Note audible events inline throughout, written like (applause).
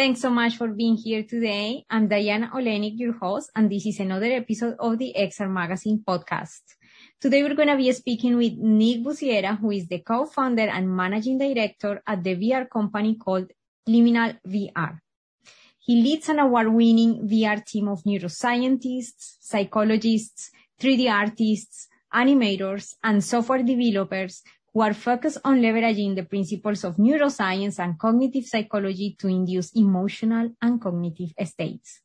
Thanks so much for being here today. I'm Diana Olynick, your host, and this is another episode of the XR Magazine podcast. Today we're going to be speaking with Nick Busietta, who is the co-founder and managing director at the VR company called Liminal VR. He leads an award-winning VR team of neuroscientists, psychologists, 3D artists, animators, and software developers who are focused on leveraging the principles of neuroscience and cognitive psychology to induce emotional and cognitive states.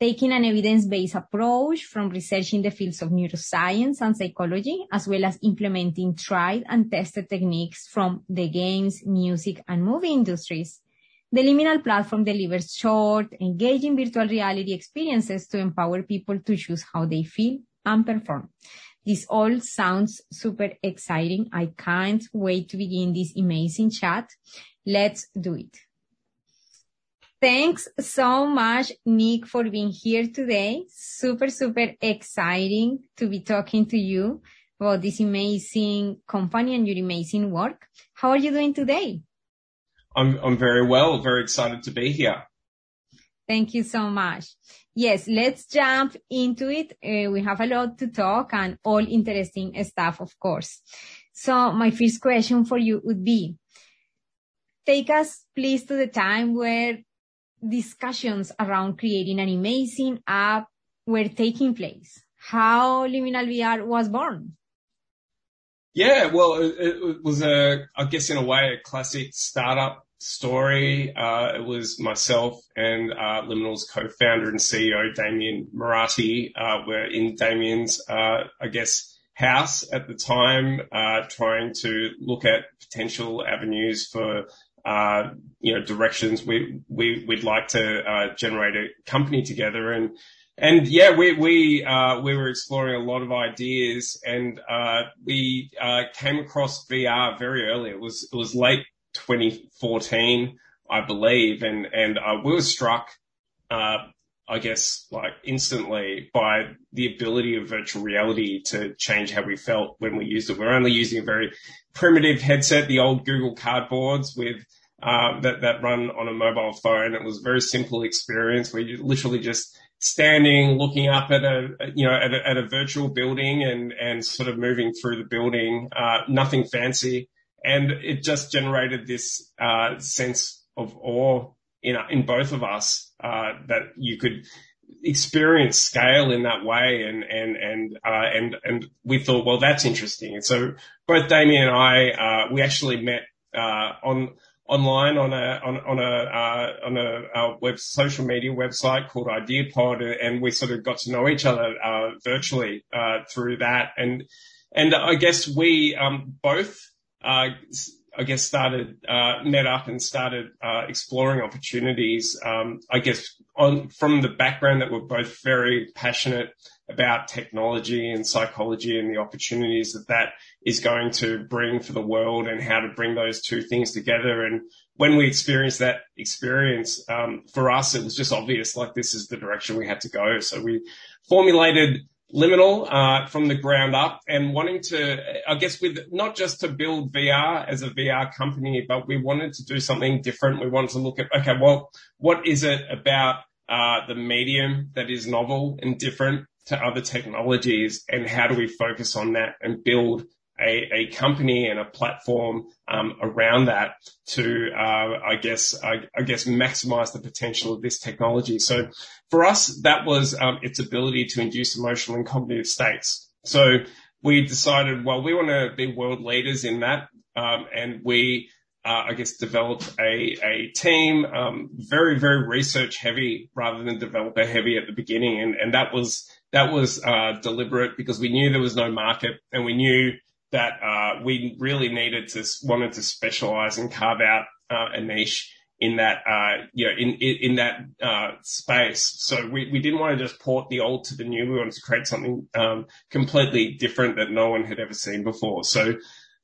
Taking an evidence-based approach from research in the fields of neuroscience and psychology, as well as implementing tried and tested techniques from the games, music, and movie industries, the Liminal platform delivers short, engaging virtual reality experiences to empower people to choose how they feel and perform. This all sounds super exciting. I can't wait to begin this amazing chat. Let's do it. Thanks so much, Nick, for being here today. Super, super exciting to be talking to you about this amazing company and your amazing work. How are you doing today? I'm, I'm very well, very excited to be here. Thank you so much. Yes, let's jump into it. Uh, we have a lot to talk and all interesting stuff, of course. So my first question for you would be, take us please to the time where discussions around creating an amazing app were taking place. How Liminal VR was born? Yeah, well, it, it was a, I guess in a way, a classic startup story. Uh, it was myself and uh, Liminal's co-founder and CEO, Damien Murati, uh, were in Damien's, uh, I guess, house at the time, uh, trying to look at potential avenues for, uh, you know, directions we, we, we'd like to generate a company together. And, and yeah, we, we, we were exploring a lot of ideas and, we, came across VR very early. It was, it was late 2014, I believe, and and uh, we were struck, uh, I guess, like instantly by the ability of virtual reality to change how we felt when we used it. We're only using a very primitive headset, the old Google Cardboards with uh, that that run on a mobile phone. It was a very simple experience where you literally just standing, looking up at a you know at a, at a virtual building and and sort of moving through the building. Uh, nothing fancy and it just generated this uh, sense of awe in in both of us uh, that you could experience scale in that way and and and uh, and and we thought well that's interesting. And so both Damien and I uh, we actually met uh, on online on a on, on a uh, on a web social media website called IdeaPod and we sort of got to know each other virtually through that. And and I guess we um, both uh, I guess started uh, met up and started uh, exploring opportunities. Um, I guess on from the background that we're both very passionate about technology and psychology and the opportunities that that is going to bring for the world and how to bring those two things together. And when we experienced that experience, um, for us it was just obvious like this is the direction we had to go. So we formulated Liminal uh, from the ground up and wanting to, I guess, with not just to build VR as a VR company, but we wanted to do something different. We wanted to look at, okay, well, what is it about uh, the medium that is novel and different to other technologies, and how do we focus on that and build a, a company and a platform um, around that to, uh, I guess, I, I, guess, maximize the potential of this technology. So for us, that was um, its ability to induce emotional and cognitive states. So we decided, well, we want to be world leaders in that, um, and we. Uh, I guess developed a, a team, um, very, very research heavy rather than developer heavy at the beginning. And, and that was, that was, uh, deliberate because we knew there was no market and we knew that uh, we really needed to wanted to specialize and carve out uh, a niche in that uh, you know in in, in that uh, space. So we, we didn't want to just port the old to the new. We wanted to create something um, completely different that no one had ever seen before. So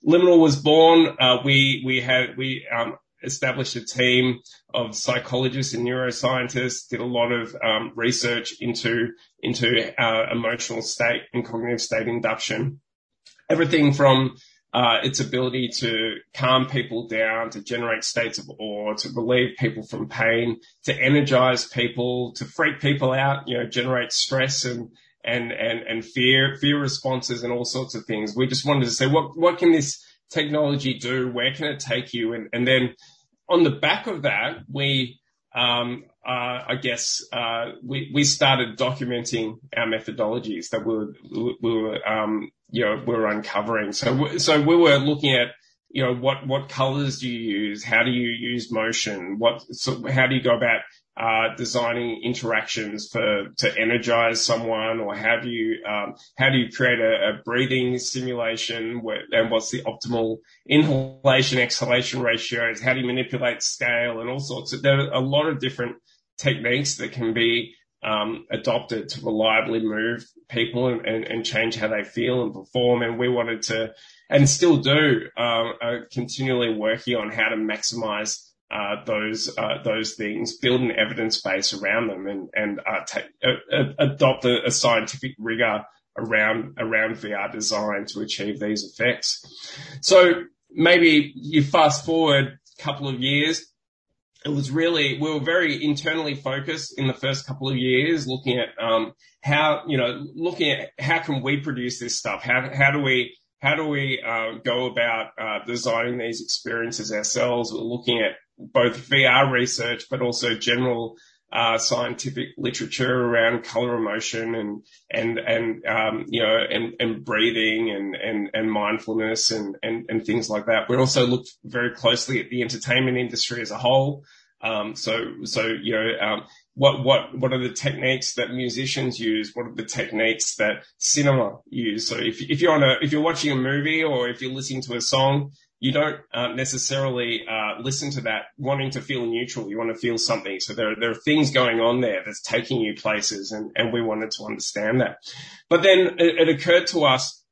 Liminal was born. Uh, we we had we um, established a team of psychologists and neuroscientists. Did a lot of um, research into into uh, emotional state and cognitive state induction everything from uh, its ability to calm people down, to generate states of awe, to relieve people from pain, to energize people, to freak people out, you know, generate stress and, and, and, and fear, fear responses and all sorts of things. We just wanted to say, what, what can this technology do? Where can it take you? And, and then on the back of that, we, um, uh, I guess uh, we we started documenting our methodologies that we were we were um, you know we're uncovering. So so we were looking at you know what what colors do you use? How do you use motion? What so how do you go about uh, designing interactions for to energize someone, or how do you um, how do you create a, a breathing simulation, where, and what's the optimal inhalation exhalation ratios? How do you manipulate scale and all sorts of there are a lot of different techniques that can be um, adopted to reliably move people and, and, and, change how they feel and perform. And we wanted to, and still do, uh, uh, continually working on how to maximize uh, those uh, those things, build an evidence base around them, and and uh, adopt a, a, scientific rigor around around VR design to achieve these effects. So maybe you fast forward a couple of years, it was really we were very internally focused in the first couple of years, looking at um, how you know looking at how can we produce this stuff? How how do we how do we uh, go about uh, designing these experiences ourselves? We're looking at both VR research, but also general uh, scientific literature around color emotion and and and um, you know and and breathing and and and mindfulness and and and things like that. We also looked very closely at the entertainment industry as a whole. Um, so so you know um, what what what are the techniques that musicians use? What are the techniques that cinema use? So if if you're on a if you're watching a movie or if you're listening to a song, you don't uh, necessarily uh, listen to that wanting to feel neutral. You want to feel something. So there, there are things going on there that's taking you places, and, and we wanted to understand that. But then it, it occurred to us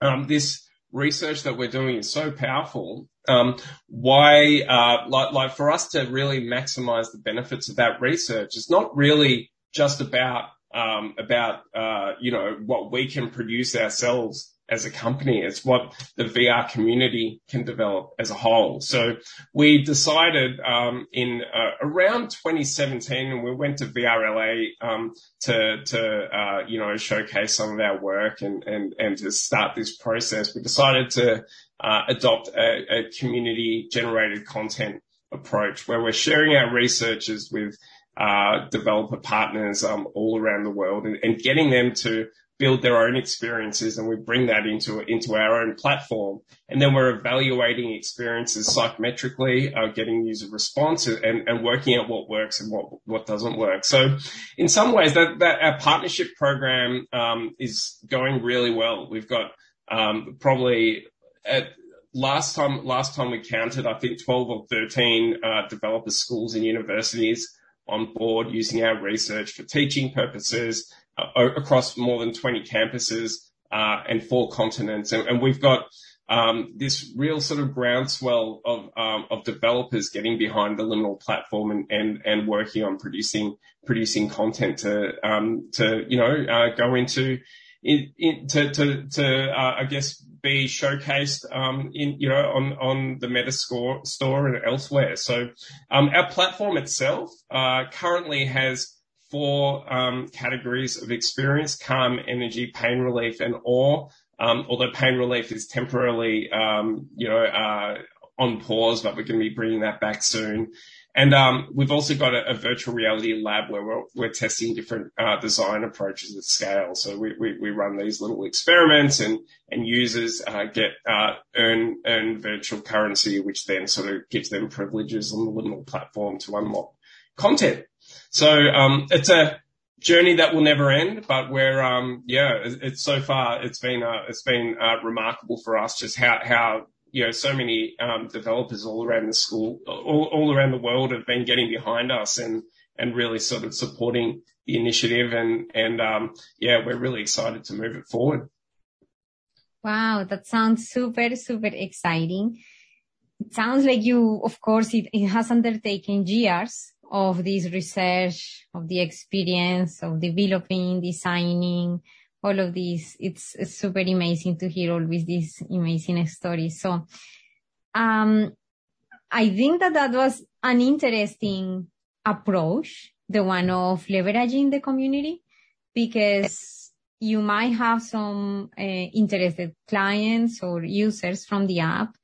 um, this research that we're doing is so powerful. Um, why, uh, like, like for us to really maximize the benefits of that research, it's not really just about um, about uh, you know what we can produce ourselves as a company. It's what the VR community can develop as a whole. So we decided um, in uh, around 2017, and we went to VRLA um, to to uh, you know showcase some of our work and and and to start this process. We decided to uh, adopt a, a community generated content approach where we're sharing our researches with uh, developer partners um, all around the world and, and, getting them to build their own experiences and we bring that into into our own platform. And then we're evaluating experiences psychometrically uh, getting user response and, and working out what works and what what doesn't work. So in some ways that, that our partnership program um, is going really well. We've got um, probably at last time last time we counted i think 12 or 13 uh, developer schools and universities on board using our research for teaching purposes across more than 20 campuses uh, and four continents. And, and we've got um, this real sort of groundswell of um, of developers getting behind the Liminal platform and and, and working on producing producing content to um, to you know uh, go into in, in, to to to uh, I guess be showcased um, in you know on on the Meta Quest store and elsewhere. So um, our platform itself uh, currently has four um, categories of experience: calm, energy, pain relief, and awe. Um, although pain relief is temporarily, um, you know, uh, on pause, but we're going to be bringing that back soon. And um, we've also got a, a, virtual reality lab where we're, we're testing different uh, design approaches at scale. So we, we, we, run these little experiments, and and users uh, get uh, earn earn virtual currency, which then sort of gives them privileges on the Liminal platform to unlock content. So um, it's a journey that will never end, but we're um, yeah, it's so far it's been uh, it's been uh, remarkable for us just how how you know so many um, developers all around the school all, all around the world have been getting behind us and and really sort of supporting the initiative and and um, yeah, we're really excited to move it forward. Wow, that sounds super super exciting. It sounds like you, of course, it, it has undertaken years of this research, of the experience of developing, designing, all of these. It's, it's super amazing to hear always these amazing stories. So, um, I think that that was an interesting approach, the one of leveraging the community, because you might have some uh, interested clients or users from the app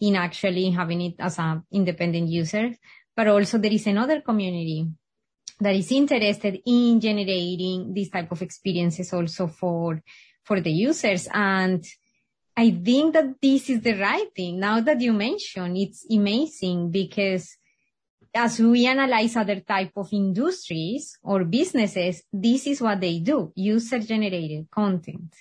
in actually having it as an independent user, but also there is another community that is interested in generating these type of experiences also for for the users and I think that this is the right thing. Now that you mention, it's amazing because as we analyze other type of industries or businesses, this is what they do, user generated content.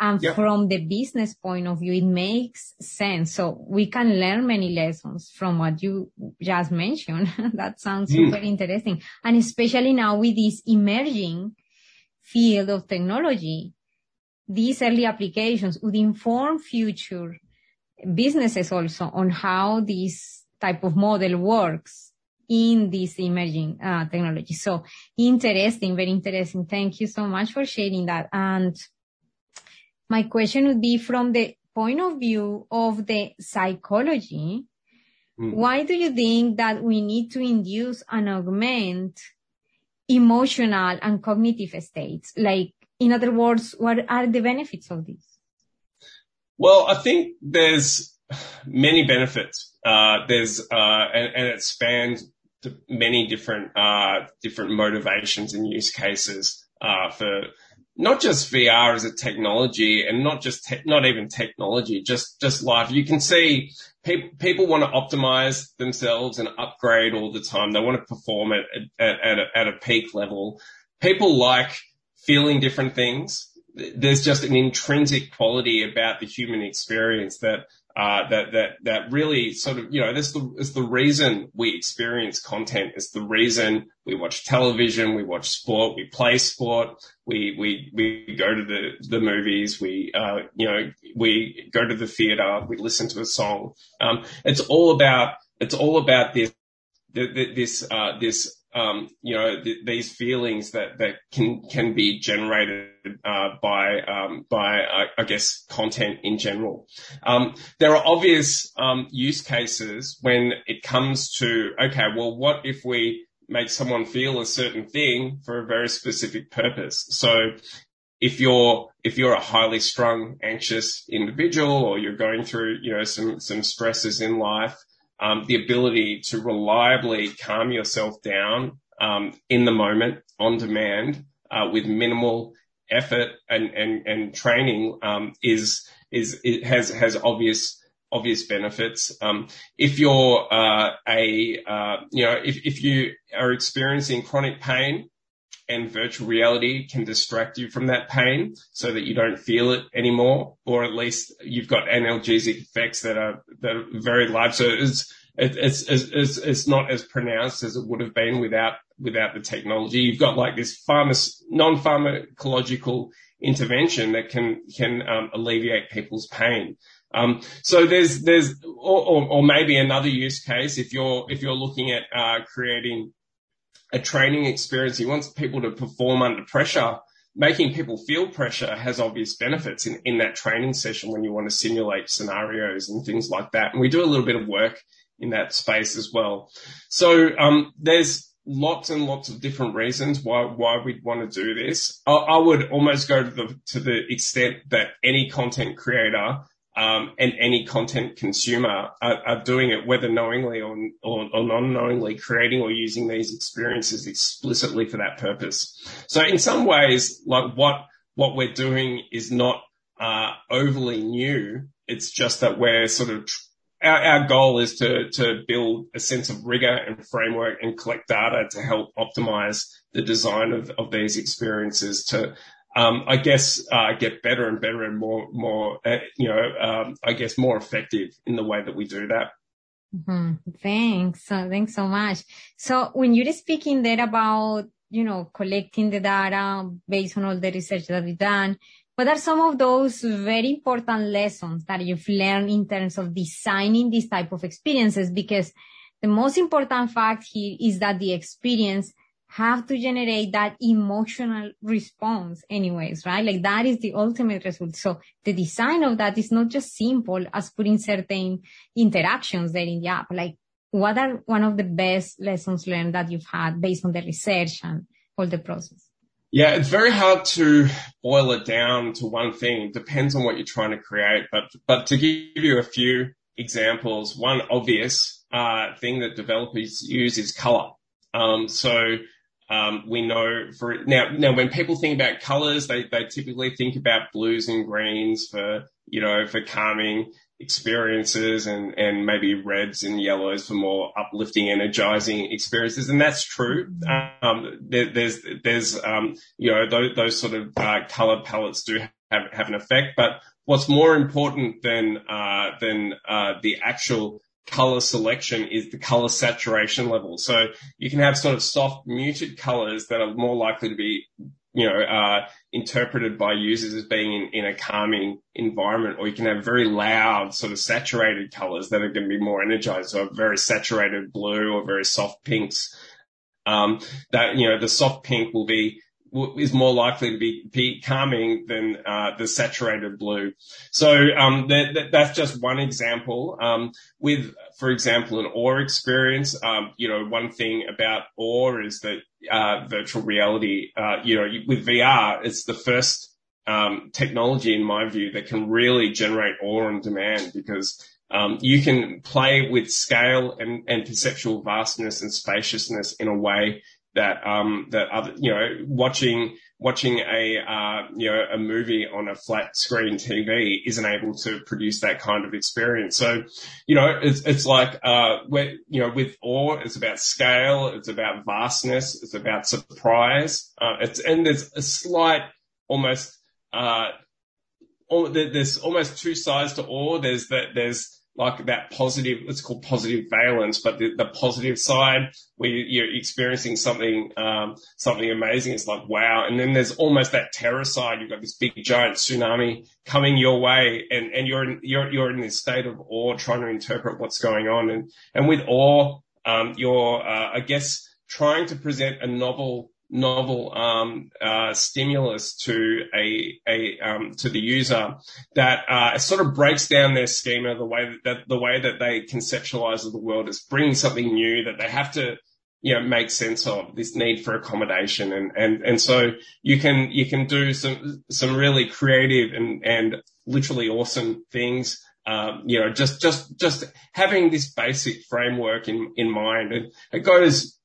And yep. from the business point of view, it makes sense. So we can learn many lessons from what you just mentioned. (laughs) that sounds mm. super interesting. And especially now with this emerging field of technology, these early applications would inform future businesses also on how this type of model works in this emerging uh, technology. So interesting, very interesting. Thank you so much for sharing that. And my question would be from the point of view of the psychology, mm. why do you think that we need to induce and augment emotional and cognitive states? Like in other words, what are the benefits of this? Well, I think there's many benefits. Uh, there's uh, and, and, it spans many different uh, different motivations and use cases uh, for not just VR as a technology and not just te- not even technology, just just life. You can see people people want to optimize themselves and upgrade all the time. They want to perform at at, at, a, at a peak level. People like feeling different things. There's just an intrinsic quality about the human experience that uh, that that that really sort of you know this is the reason we experience content. It's the reason we watch television, we watch sport, we play sport, we we we go to the the movies, we uh, you know we go to the theater, we listen to a song. Um, it's all about it's all about this this uh, this um, you know, th- these feelings that, that can, can be generated, uh, by, um, by, uh, I guess, content in general. Um, there are obvious, um, use cases when it comes to, okay, well, what if we make someone feel a certain thing for a very specific purpose? So if you're, if you're a highly strung, anxious individual or you're going through, you know, some, some stresses in life, um, the ability to reliably calm yourself down um, in the moment on demand uh, with minimal effort and and, and training um, is is it has has obvious obvious benefits. Um, if you're uh, a uh, you know if if you are experiencing chronic pain and virtual reality can distract you from that pain so that you don't feel it anymore, or at least you've got analgesic effects that are, that are very large. So it's, it's, it's, it's, not as pronounced as it would have been without, without the technology. You've got like this pharma, non-pharmacological intervention that can, can, um, alleviate people's pain. Um, so there's, there's, or, or, or, maybe another use case if you're, if you're looking at, uh, creating a training experience. He wants people to perform under pressure. Making people feel pressure has obvious benefits in, in that training session when you want to simulate scenarios and things like that. And we do a little bit of work in that space as well. So, um, there's lots and lots of different reasons why, why we'd want to do this. I, I would almost go to the, to the extent that any content creator um, and any content consumer are, are, doing it, whether knowingly or, or, or non-knowingly, creating or using these experiences explicitly for that purpose. So in some ways, like what what we're doing is not uh, overly new. It's just that we're sort of our, our goal is to to build a sense of rigor and framework and collect data to help optimize the design of, of these experiences to um, I guess, uh, get better and better and more, more, uh, you know, um, I guess more effective in the way that we do that. Mm-hmm. Thanks. Thanks so much. So when you're speaking there about, you know, collecting the data based on all the research that we've done, what are some of those very important lessons that you've learned in terms of designing these type of experiences? Because the most important fact here is that the experience have to generate that emotional response anyways, right? Like that is the ultimate result. So the design of that is not just simple as putting certain interactions there in the app. Like what are one of the best lessons learned that you've had based on the research and all the process? Yeah, it's very hard to boil it down to one thing. It depends on what you're trying to create. But, but to give you a few examples, one obvious uh, thing that developers use is color. Um, so um, we know for now, now when people think about colors, they, they typically think about blues and greens for, you know, for calming experiences and, and maybe reds and yellows for more uplifting, energizing experiences. And that's true. Um, there, there's, there's, um, you know, those, those sort of, uh, color palettes do have, have an effect, but what's more important than, uh, than, uh, the actual color selection is the color saturation level. So you can have sort of soft muted colors that are more likely to be, you know, uh, interpreted by users as being in, in a calming environment, or you can have very loud sort of saturated colors that are going to be more energized. So very saturated blue or very soft pinks. Um, that, you know, the soft pink will be is more likely to be, calming than uh, the saturated blue. So um, that, that, that's just one example. Um, with, for example, an awe experience, um, you know, one thing about awe is that uh, virtual reality, uh, you know, with VR, it's the first um, technology, in my view, that can really generate awe on demand because um, you can play with scale and, and perceptual vastness and spaciousness in a way that um, that other you know watching watching a uh, you know a movie on a flat screen TV isn't able to produce that kind of experience. So you know it's it's like uh, where, you know with awe it's about scale, it's about vastness, it's about surprise. Uh, it's and there's a slight almost uh, there's almost two sides to awe. There's that there's like that positive, it's called positive valence, but the, the positive side where you're experiencing something, um, something amazing. It's like, wow. And then there's almost that terror side. You've got this big giant tsunami coming your way and, and you're in, you're, you're in this state of awe trying to interpret what's going on. And, and with awe, um, you're, uh, I guess trying to present a novel novel um, uh, stimulus to a, a um, to the user that uh, sort of breaks down their schema the way that the way that they conceptualize the world is bringing something new that they have to you know make sense of this need for accommodation and and and so you can you can do some some really creative and and literally awesome things um, you know, just, just, just having this basic framework in, in mind. And it goes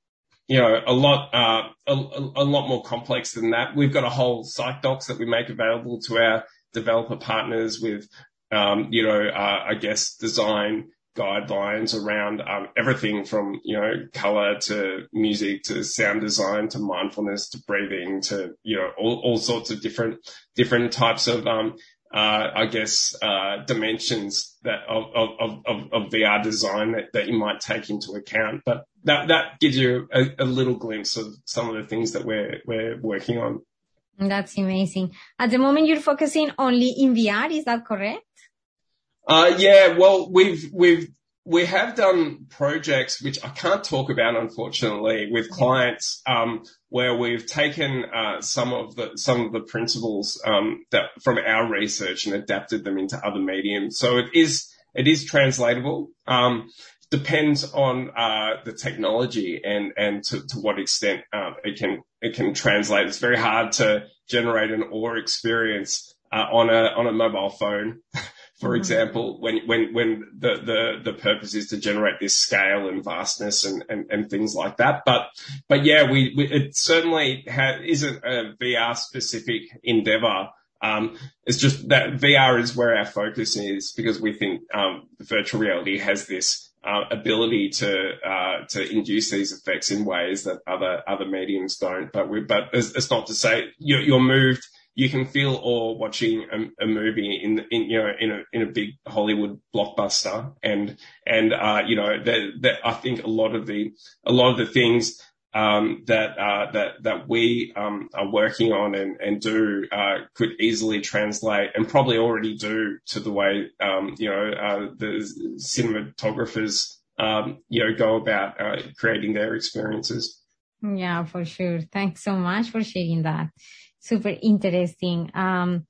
you know, a lot, uh, a, a, lot more complex than that. We've got a whole PsychDocs that we make available to our developer partners with, um, you know, uh, I guess design guidelines around um, everything from you know color to music to sound design to mindfulness to breathing to you know all, all sorts of different different types of um, I guess, uh, dimensions that of, of, of, of VR design that, that you might take into account. But that, that gives you a, a little glimpse of some of the things that we're, we're working on. That's amazing. At the moment, you're focusing only in VR. Is that correct? Uh, yeah. Well, we've, we've we have done projects which I can't talk about, unfortunately, with clients um, where we've taken uh, some of the some of the principles um, that from our research and adapted them into other mediums. So it is it is translatable. Um, depends on uh, the technology and and to, to what extent um, it can it can translate. It's very hard to generate an awe experience uh, on a on a mobile phone. (laughs) for mm-hmm. example, when, when, when the, the, the purpose is to generate this scale and vastness and, and, and things like that. But, but yeah, we, we it certainly ha- isn't a VR specific endeavor. Um, it's just that VR is where our focus is because we think, um, virtual reality has this, uh, ability to uh, to induce these effects in ways that other other mediums don't. But we, but it's, it's not to say you're, you're moved you can feel awe watching a, a, movie in, in, you know, in a, in a big Hollywood blockbuster. And, and, uh, you know, that, that I think a lot of the, a lot of the things, um, that, uh, that, that we, um, are working on and, and do, uh, could easily translate and probably already do to the way, um, you know, uh, the cinematographers, um, you know, go about, uh, creating their experiences. Yeah, for sure. Thanks so much for sharing that. Super interesting. Um,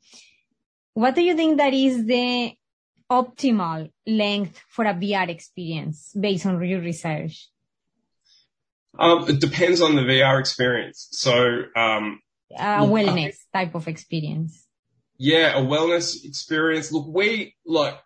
what do you think that is the optimal length for a VR experience based on your research? Um, it depends on the VR experience. So, um, a wellness type of experience. Yeah, a wellness experience. Look, we like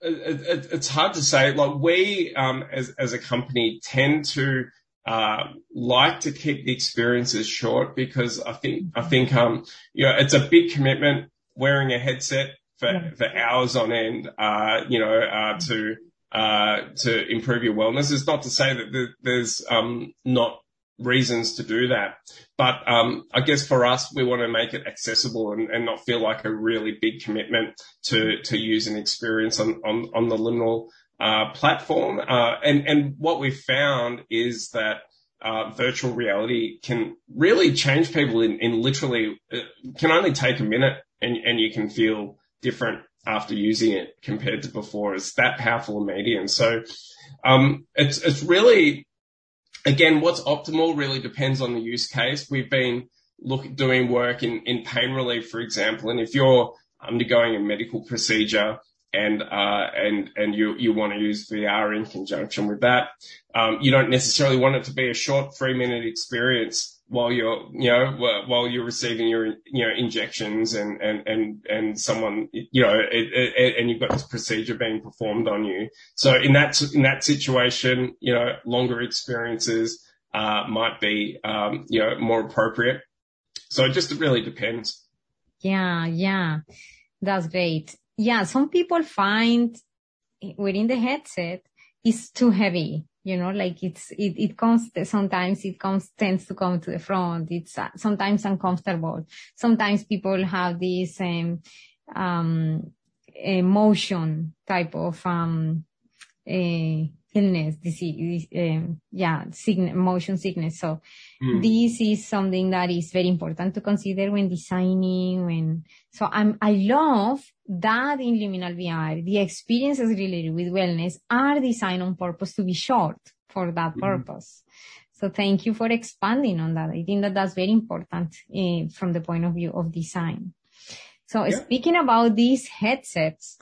it, it, it's hard to say. Like we, um, as as a company, tend to uh, like to keep the experiences short because I think I think um, you know it's a big commitment wearing a headset for yeah. for hours on end. Uh, you know, uh, to uh, to improve your wellness. It's not to say that there's um, not reasons to do that. But um, I guess for us, we want to make it accessible and, and, not feel like a really big commitment to to use an experience on on, on the Liminal uh, platform. Uh, and and what we've found is that. Uh, virtual reality can really change people in, in literally, it can only take a minute and, and you can feel different after using it compared to before. It's that powerful a medium. So, um, it's, it's really, again, what's optimal really depends on the use case. We've been look, doing work in, in pain relief, for example. And if you're undergoing a medical procedure and, uh, and, and you, you want to use VR in conjunction with that, um, you don't necessarily want it to be a short three minute experience while you're, you know, while you're receiving your, you know, injections and, and, and, and someone, you know, it, it, and you've got this procedure being performed on you. So in that, in that situation, you know, longer experiences, uh, might be, um, you know, more appropriate. So it just really depends. Yeah. Yeah. That's great. Yeah. Some people find wearing the headset is too heavy you know like it's it, it comes sometimes it comes tends to come to the front it's uh, sometimes uncomfortable sometimes people have this um um emotion type of um uh, illness disease um, yeah sickness, motion sickness so mm. this is something that is very important to consider when designing when so i'm i love that in liminal vr the experiences related with wellness are designed on purpose to be short for that mm-hmm. purpose. So thank you for expanding on that. I think that that's very important uh, from the point of view of design. So yeah. speaking about these headsets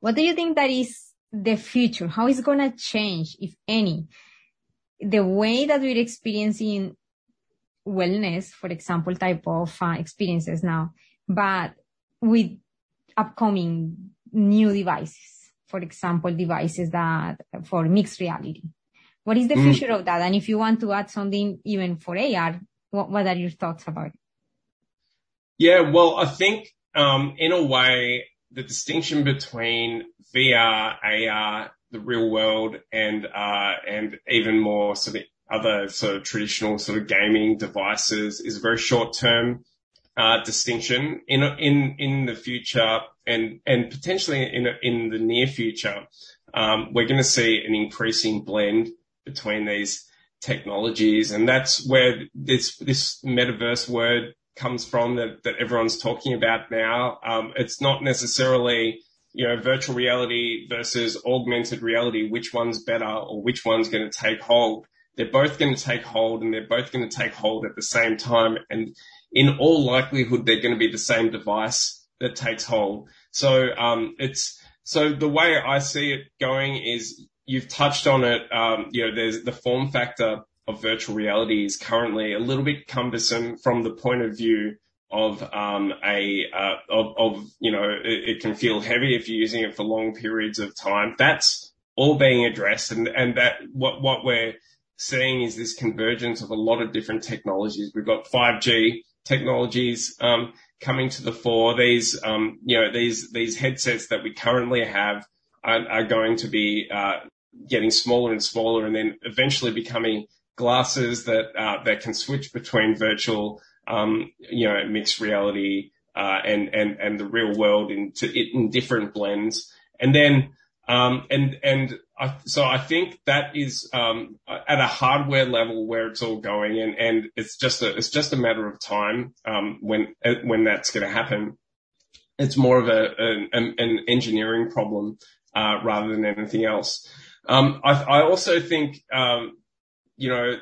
what do you think that is the future, How is going to change, if any, the way that we're experiencing wellness, for example, type of uh, experiences now, but with upcoming new devices, for example, devices that for mixed reality. What is the mm. future of that? And if you want to add something even for AR, what, what are your thoughts about it? Yeah, well, I think um, in a way, the distinction between VR, AR, the real world, and uh, and even more sort of other sort of traditional sort of gaming devices is very short term distinction. In in in the future, and and potentially in in the near future, um, we're going to see an increasing blend between these technologies, and that's where this this metaverse word comes from that, everyone's talking about now. Um, it's not necessarily, you know, virtual reality versus augmented reality, which one's better or which one's going to take hold. They're both going to take hold and they're both going to take hold at the same time. And in all likelihood, they're going to be the same device that takes hold. So, um, it's, so the way I see it going is you've touched on it. Um, you know, there's the form factor of virtual reality is currently a little bit cumbersome from the point of view of um, a uh, of, of, you know it, it, can feel heavy if you're using it for long periods of time. That's all being addressed, and and that what what we're seeing is this convergence of a lot of different technologies. We've got 5G technologies um, coming to the fore. These um, you know these these headsets that we currently have are, are going to be uh, getting smaller and smaller, and then eventually becoming glasses that uh, that can switch between virtual, um, you know, mixed reality uh, and and and the real world into it in different blends, and then um, and and I, so I think that is um, at a hardware level where it's all going, and and it's just a it's just a matter of time um, when when that's going to happen. It's more of a an, an engineering problem uh, rather than anything else. Um, I, I, also think um, you know,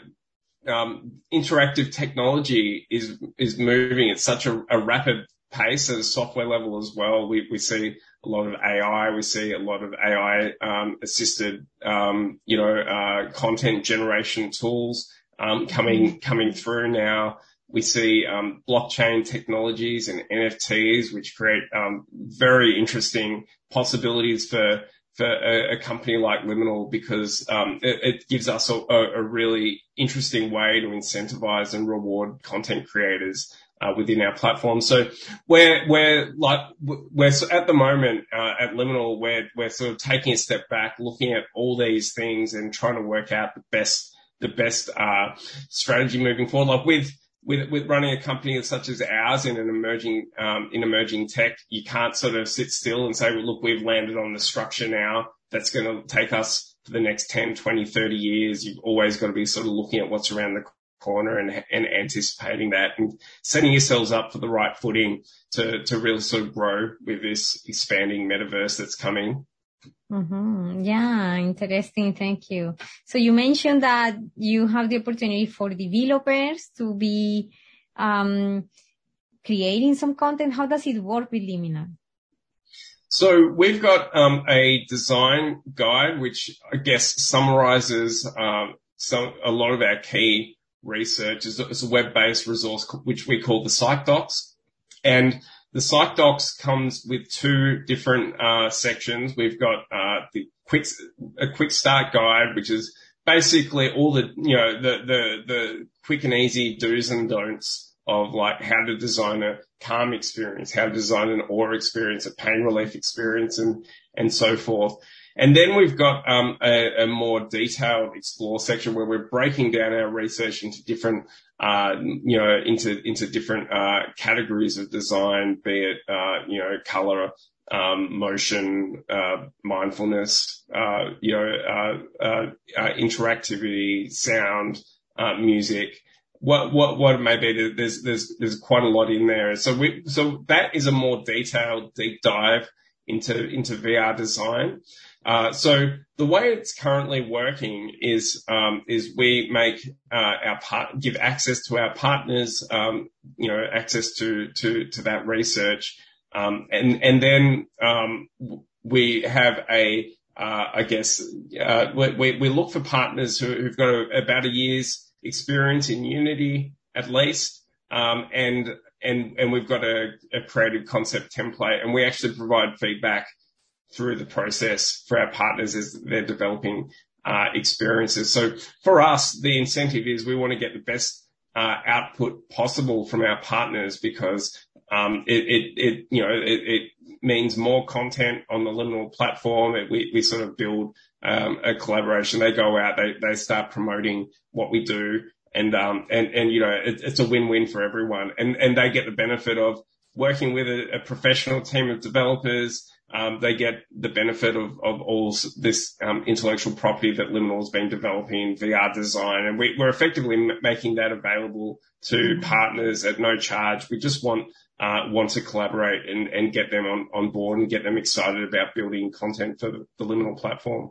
um, interactive technology is is moving at such a, a, rapid pace at a software level as well. We we see a lot of AI. We see a lot of AI um, assisted, um, you know, uh, content generation tools um, coming coming through now. We see um, blockchain technologies and NFTs, which create um, very interesting possibilities for for a, a company like Liminal because um, it, it, gives us a, a, really interesting way to incentivize and reward content creators within our platform. So we're we're like we're at the moment uh, at Liminal we're we're sort of taking a step back, looking at all these things and trying to work out the best the best uh, strategy moving forward. Like with with with running a company such as ours in an emerging um, in emerging tech, you can't sort of sit still and say, well, look, we've landed on the structure now that's going to take us for the next 10, 20, 30 years. You've always got to be sort of looking at what's around the corner and, and anticipating that and setting yourselves up for the right footing to, to really sort of grow with this expanding metaverse that's coming. Mm-hmm. Yeah, interesting. Thank you. So you mentioned that you have the opportunity for developers to be um, creating some content. How does it work with Liminal? So we've got um, a design guide, which I guess summarizes um, some a lot of our key research. It's a web-based resource which we call the PsychDocs, and the PsychDocs comes with two different uh, sections. We've got uh, the quick a quick start guide, which is basically all the you know the the the quick and easy do's and don'ts of like how to design a calm experience, how to design an awe experience, a pain relief experience, and and so forth. And then we've got um, a, a, more detailed explore section where we're breaking down our research into different, uh, you know, into into different uh, categories of design, be it uh, you know color, um, motion, uh, mindfulness, uh, you know, uh, interactivity, sound, music. What what what it may be, there's there's there's quite a lot in there. So we so that is a more detailed deep dive into into VR design. Uh, so the way it's currently working is um, is we make uh, our part give access to our partners, um, you know, access to to to that research, um, and and then um, we have a uh, I guess uh, we we look for partners who, who've got a, about a year's experience in Unity at least, um, and and and we've got a, a creative concept template, and we actually provide feedback through the process for our partners as they're developing uh, experiences. So for us, the incentive is we want to get the best uh, output possible from our partners because um, it, it, it, you know it, it, means more content on the Liminal platform. It, we we sort of build um, a collaboration. They go out, they they start promoting what we do, and um and and you know it, it's a win win for everyone, and and they get the benefit of working with a, a professional team of developers um, they get the benefit of, of all this um, intellectual property that Liminal has been developing in VR design. And we, are effectively m- making that available to mm-hmm. partners at no charge. We just want uh, want to collaborate and, and get them on, on board and get them excited about building content for the, the Liminal platform.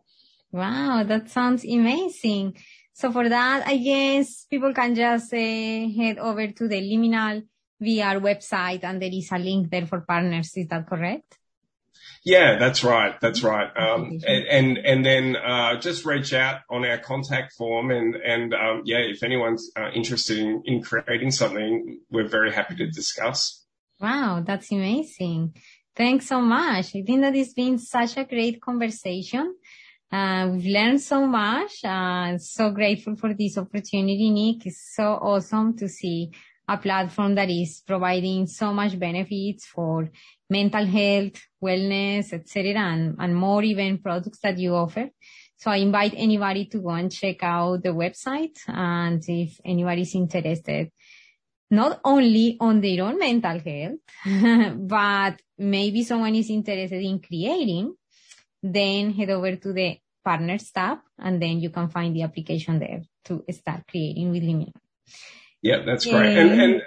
Wow, that sounds amazing. So for that, I guess people can just uh, head over to the Liminal VR website and there is a link there for partners. Is that correct? Yeah, that's right. That's right. Um, and, and, and then, uh, just reach out on our contact form and, and, um, yeah, if anyone's uh, interested in, in creating something, we're very happy to discuss. Wow, that's amazing. Thanks so much. I think that it's been such a great conversation. Uh, we've learned so much. Uh, so grateful for this opportunity, Nick. It's so awesome to see a platform that is providing so much benefits for mental health, wellness, etc., and, and more even products that you offer. So I invite anybody to go and check out the website and if anybody's interested, not only on their own mental health, (laughs) but maybe someone is interested in creating, then head over to the partners tab and then you can find the application there to start creating with Liminal. Yeah, that's great. And, and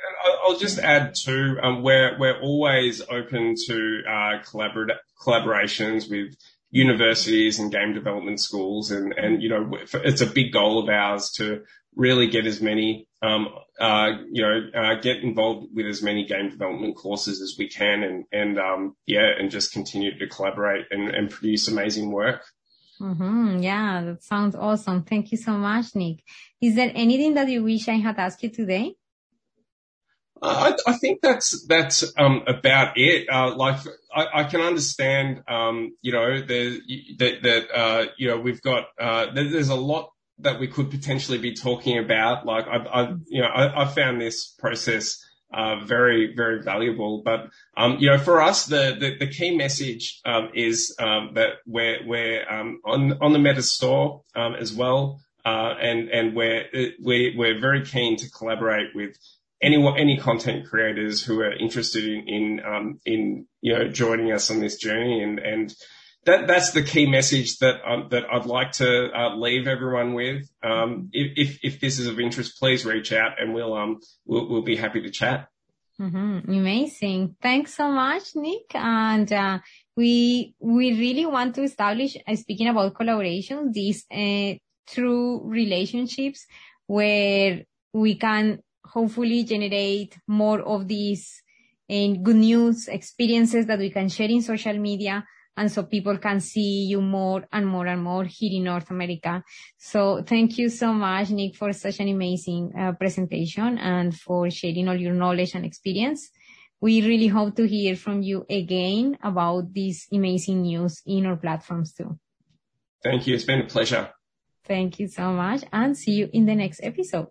I'll just add too, um, we're, we're always open to, uh, collaborate, collaborations with universities and game development schools. And, and, you know, it's a big goal of ours to really get as many, um, uh, you know, uh, get involved with as many game development courses as we can and, and, um, yeah, and just continue to collaborate and, and produce amazing work. Mm-hmm. Yeah, that sounds awesome. Thank you so much, Nick. Is there anything that you wish I had asked you today? I, I, think that's that's um, about it. Uh, like I, I, can understand, um, you know, that that uh, you know we've got uh, there's a lot that we could potentially be talking about. Like I, I you know, I, I found this process uh, very, very valuable. But, um, you know, for us, the, the, key message, um, is, um, that we're, we're, on, on the Meta store, as well. Uh, and, and we're, we, we're very keen to collaborate with any, any content creators who are interested in, in, in, you know, joining us on this journey and, and, that, that's the key message that um, that I'd like to uh, leave everyone with. Um, if, if this is of interest, please reach out and we'll um we'll, we'll be happy to chat. Mm-hmm. Amazing. Thanks so much, Nick. And uh, we we really want to establish, uh, speaking about collaboration, these uh, true relationships where we can hopefully generate more of these uh, good news experiences that we can share in social media and so people can see you more and more and more here in North America. So thank you so much, Nick, for such an amazing uh, presentation and for sharing all your knowledge and experience. We really hope to hear from you again about this amazing news in our platforms too. Thank you. It's been a pleasure. Thank you so much and see you in the next episode.